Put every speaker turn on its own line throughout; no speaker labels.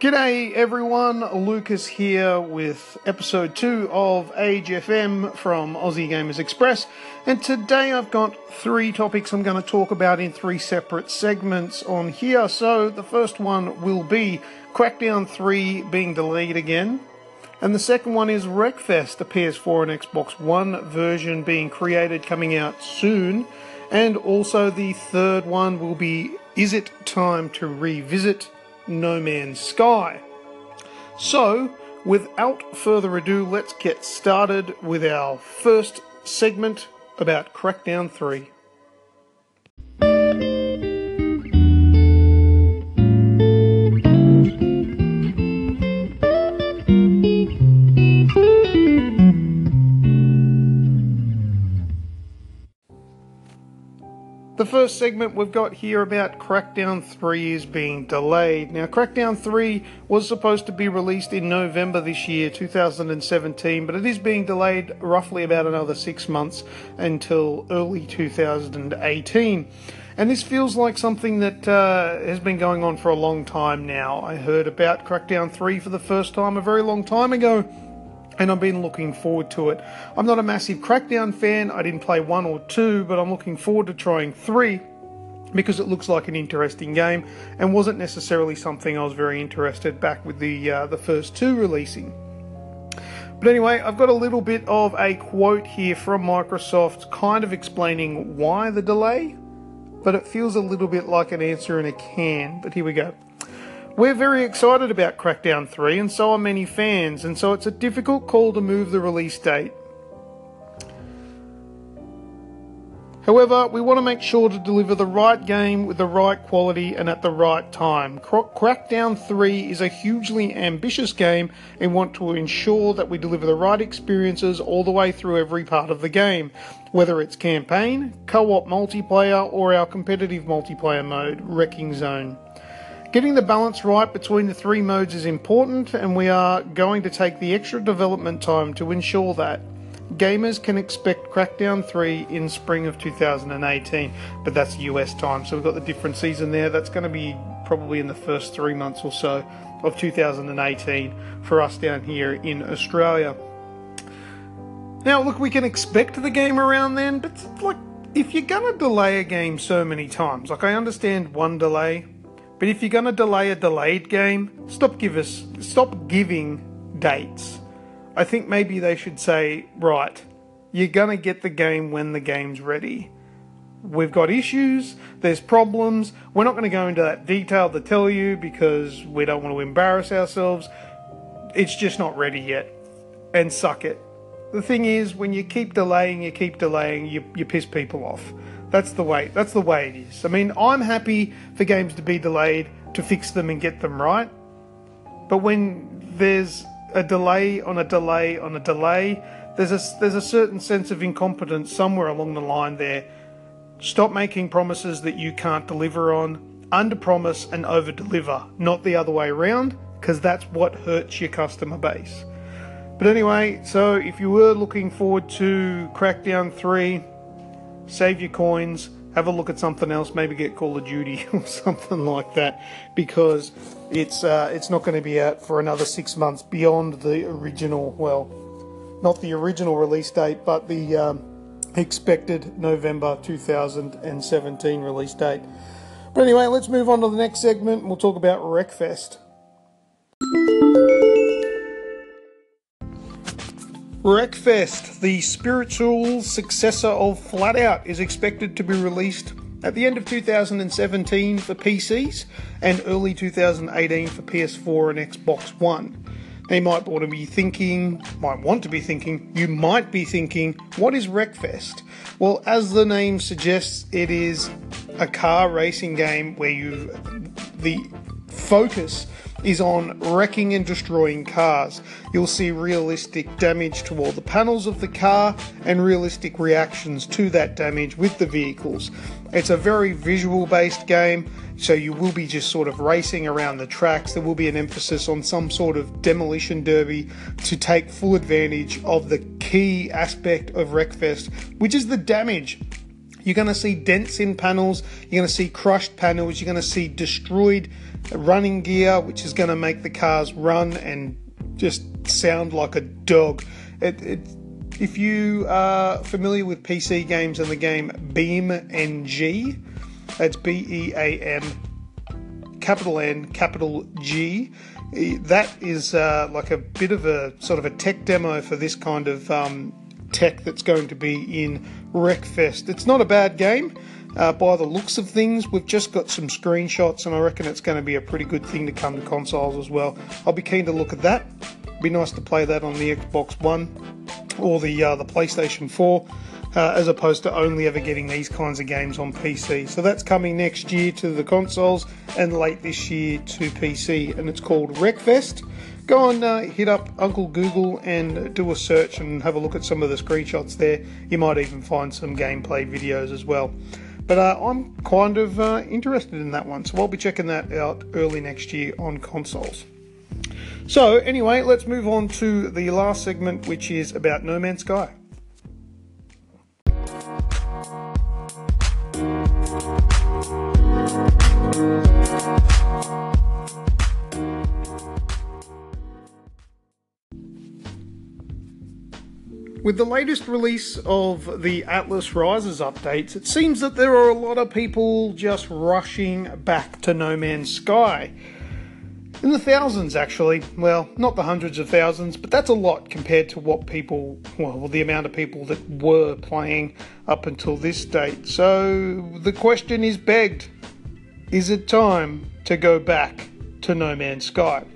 G'day everyone, Lucas here with episode 2 of Age FM from Aussie Gamers Express. And today I've got three topics I'm going to talk about in three separate segments on here. So the first one will be Crackdown 3 being delayed again. And the second one is Wreckfest, the PS4 and Xbox One version being created coming out soon. And also the third one will be Is it time to revisit no Man's Sky. So, without further ado, let's get started with our first segment about Crackdown 3. First segment we've got here about Crackdown 3 is being delayed. Now, Crackdown 3 was supposed to be released in November this year, 2017, but it is being delayed roughly about another six months until early 2018. And this feels like something that uh, has been going on for a long time now. I heard about Crackdown 3 for the first time a very long time ago and I've been looking forward to it. I'm not a massive Crackdown fan, I didn't play one or two, but I'm looking forward to trying three because it looks like an interesting game and wasn't necessarily something I was very interested back with the uh, the first two releasing. But anyway, I've got a little bit of a quote here from Microsoft kind of explaining why the delay, but it feels a little bit like an answer in a can. But here we go. We're very excited about Crackdown 3, and so are many fans, and so it's a difficult call to move the release date. However, we want to make sure to deliver the right game with the right quality and at the right time. Crackdown 3 is a hugely ambitious game and want to ensure that we deliver the right experiences all the way through every part of the game, whether it's campaign, co op multiplayer, or our competitive multiplayer mode, Wrecking Zone. Getting the balance right between the three modes is important, and we are going to take the extra development time to ensure that. Gamers can expect Crackdown 3 in spring of 2018, but that's US time, so we've got the different season there. That's going to be probably in the first three months or so of 2018 for us down here in Australia. Now, look, we can expect the game around then, but like, if you're going to delay a game so many times, like, I understand one delay, but if you're going to delay a delayed game, stop give us stop giving dates. I think maybe they should say, right, you're going to get the game when the game's ready. We've got issues, there's problems. We're not going to go into that detail to tell you because we don't want to embarrass ourselves. It's just not ready yet. And suck it. The thing is, when you keep delaying, you keep delaying, you, you piss people off. That's the way. That's the way it is. I mean, I'm happy for games to be delayed to fix them and get them right. But when there's a delay on a delay on a delay, there's a there's a certain sense of incompetence somewhere along the line there. Stop making promises that you can't deliver on. Under promise and over deliver, not the other way around, because that's what hurts your customer base. But anyway, so if you were looking forward to Crackdown 3, save your coins, have a look at something else, maybe get Call of Duty or something like that, because it's uh, it's not going to be out for another six months beyond the original. Well, not the original release date, but the um, expected November 2017 release date. But anyway, let's move on to the next segment. We'll talk about Wreckfest. Wreckfest, the spiritual successor of Flatout, is expected to be released at the end of 2017 for PCs and early 2018 for PS4 and Xbox One. They might want to be thinking, might want to be thinking, you might be thinking, what is Wreckfest? Well, as the name suggests, it is a car racing game where you the focus is on wrecking and destroying cars. You'll see realistic damage to all the panels of the car and realistic reactions to that damage with the vehicles. It's a very visual based game, so you will be just sort of racing around the tracks. There will be an emphasis on some sort of demolition derby to take full advantage of the key aspect of Wreckfest, which is the damage You're going to see dents in panels, you're going to see crushed panels, you're going to see destroyed running gear, which is going to make the cars run and just sound like a dog. It, it, if you are familiar with PC games and the game Beam NG, that's B E A M, capital N, capital G. That is uh, like a bit of a sort of a tech demo for this kind of um, tech that's going to be in Wreckfest. It's not a bad game. Uh, by the looks of things, we've just got some screenshots, and I reckon it's going to be a pretty good thing to come to consoles as well. I'll be keen to look at that. Be nice to play that on the Xbox One or the uh, the PlayStation 4, uh, as opposed to only ever getting these kinds of games on PC. So that's coming next year to the consoles, and late this year to PC, and it's called Wreckfest go on, uh, hit up Uncle Google and do a search and have a look at some of the screenshots there. You might even find some gameplay videos as well. But uh, I'm kind of uh, interested in that one, so I'll be checking that out early next year on consoles. So, anyway, let's move on to the last segment, which is about No Man's Sky. With the latest release of the Atlas Rises updates, it seems that there are a lot of people just rushing back to No Man's Sky. In the thousands, actually. Well, not the hundreds of thousands, but that's a lot compared to what people, well, the amount of people that were playing up until this date. So the question is begged is it time to go back to No Man's Sky?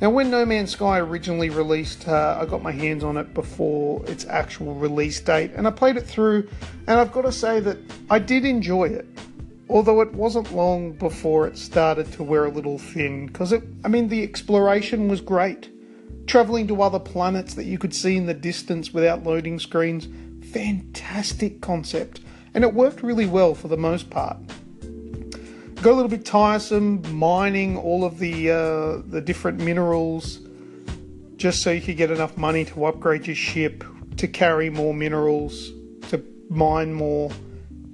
Now, when No Man's Sky originally released, uh, I got my hands on it before its actual release date, and I played it through, and I've got to say that I did enjoy it. Although it wasn't long before it started to wear a little thin, because it, I mean, the exploration was great. Traveling to other planets that you could see in the distance without loading screens, fantastic concept, and it worked really well for the most part. Got a little bit tiresome mining all of the uh, the different minerals just so you could get enough money to upgrade your ship to carry more minerals to mine more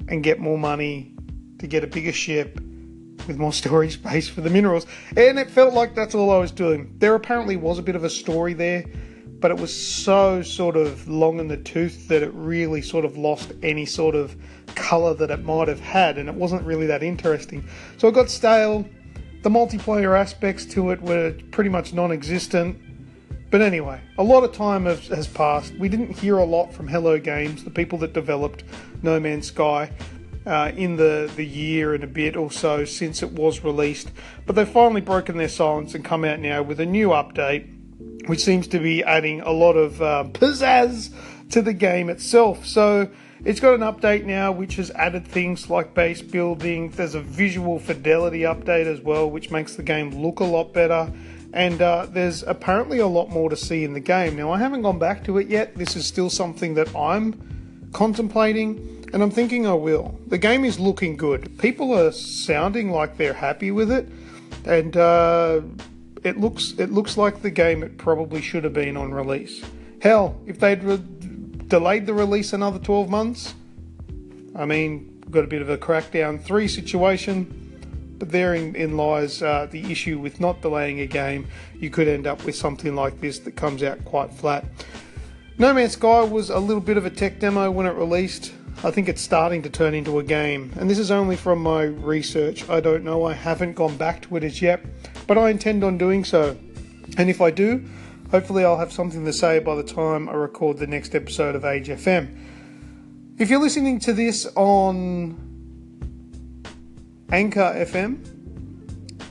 and get more money to get a bigger ship with more storage space for the minerals and it felt like that's all I was doing there apparently was a bit of a story there but it was so sort of long in the tooth that it really sort of lost any sort of colour that it might have had, and it wasn't really that interesting. So it got stale. The multiplayer aspects to it were pretty much non existent. But anyway, a lot of time has, has, passed. We didn't hear a lot from Hello Games, the people that developed No Man's Sky, uh, in the, the year and a bit or so since it was released. But they've finally broken their silence and come out now with a new update which seems to be adding a lot of uh, pizzazz to the game itself. So it's got an update now which has added things like base building. There's a visual fidelity update as well, which makes the game look a lot better. And uh, there's apparently a lot more to see in the game. Now, I haven't gone back to it yet. This is still something that I'm contemplating, and I'm thinking I will. The game is looking good. People are sounding like they're happy with it, and uh, it looks it looks like the game it probably should have been on release. Hell, if they'd re- delayed the release another 12 months, I mean, got a bit of a Crackdown 3 situation, but therein in lies uh, the issue with not delaying a game. You could end up with something like this that comes out quite flat. No Man's Sky was a little bit of a tech demo when it released. I think it's starting to turn into a game, and this is only from my research. I don't know, I haven't gone back to it as yet, but I intend on doing so. And if I do, hopefully I'll have something to say by the time I record the next episode of Age FM. If you're listening to this on Anchor FM,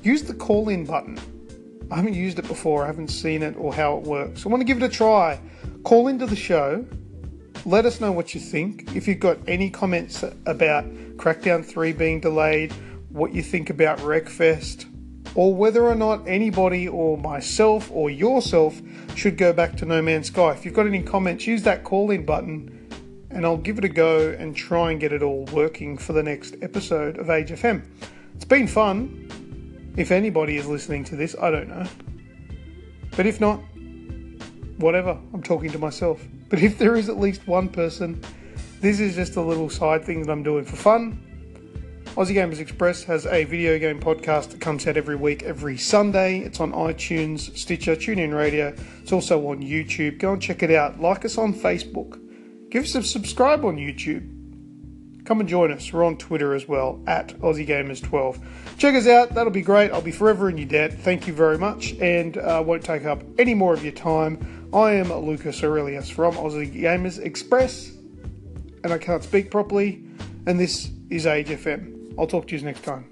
use the call in button. I haven't used it before, I haven't seen it or how it works. I want to give it a try. Call into the show let us know what you think. If you've got any comments about Crackdown 3 being delayed, what you think about Wreckfest, or whether or not anybody or myself or yourself should go back to No Man's Sky. If you've got any comments, use that call in button and I'll give it a go and try and get it all working for the next episode of Age FM. It's been fun. If anybody is listening to this, I don't know. But if not, whatever, I'm talking to myself. But if there is at least one person This is just a little side thing that I'm doing for fun. Aussie Gamers Express has a video game podcast that comes out every week, every Sunday. It's on iTunes, Stitcher, TuneIn Radio. It's also on YouTube. Go and check it out. Like us on Facebook. Give us a subscribe on YouTube. Come and join us. We're on Twitter as well, at AussieGamers12. Check us out. That'll be great. I'll be forever in your debt. Thank you very much, and uh, won't take up any more of your time. I am Lucas Aurelius from Aussie Gamers Express, and I can't speak properly, and this is Age FM. I'll talk to you next time.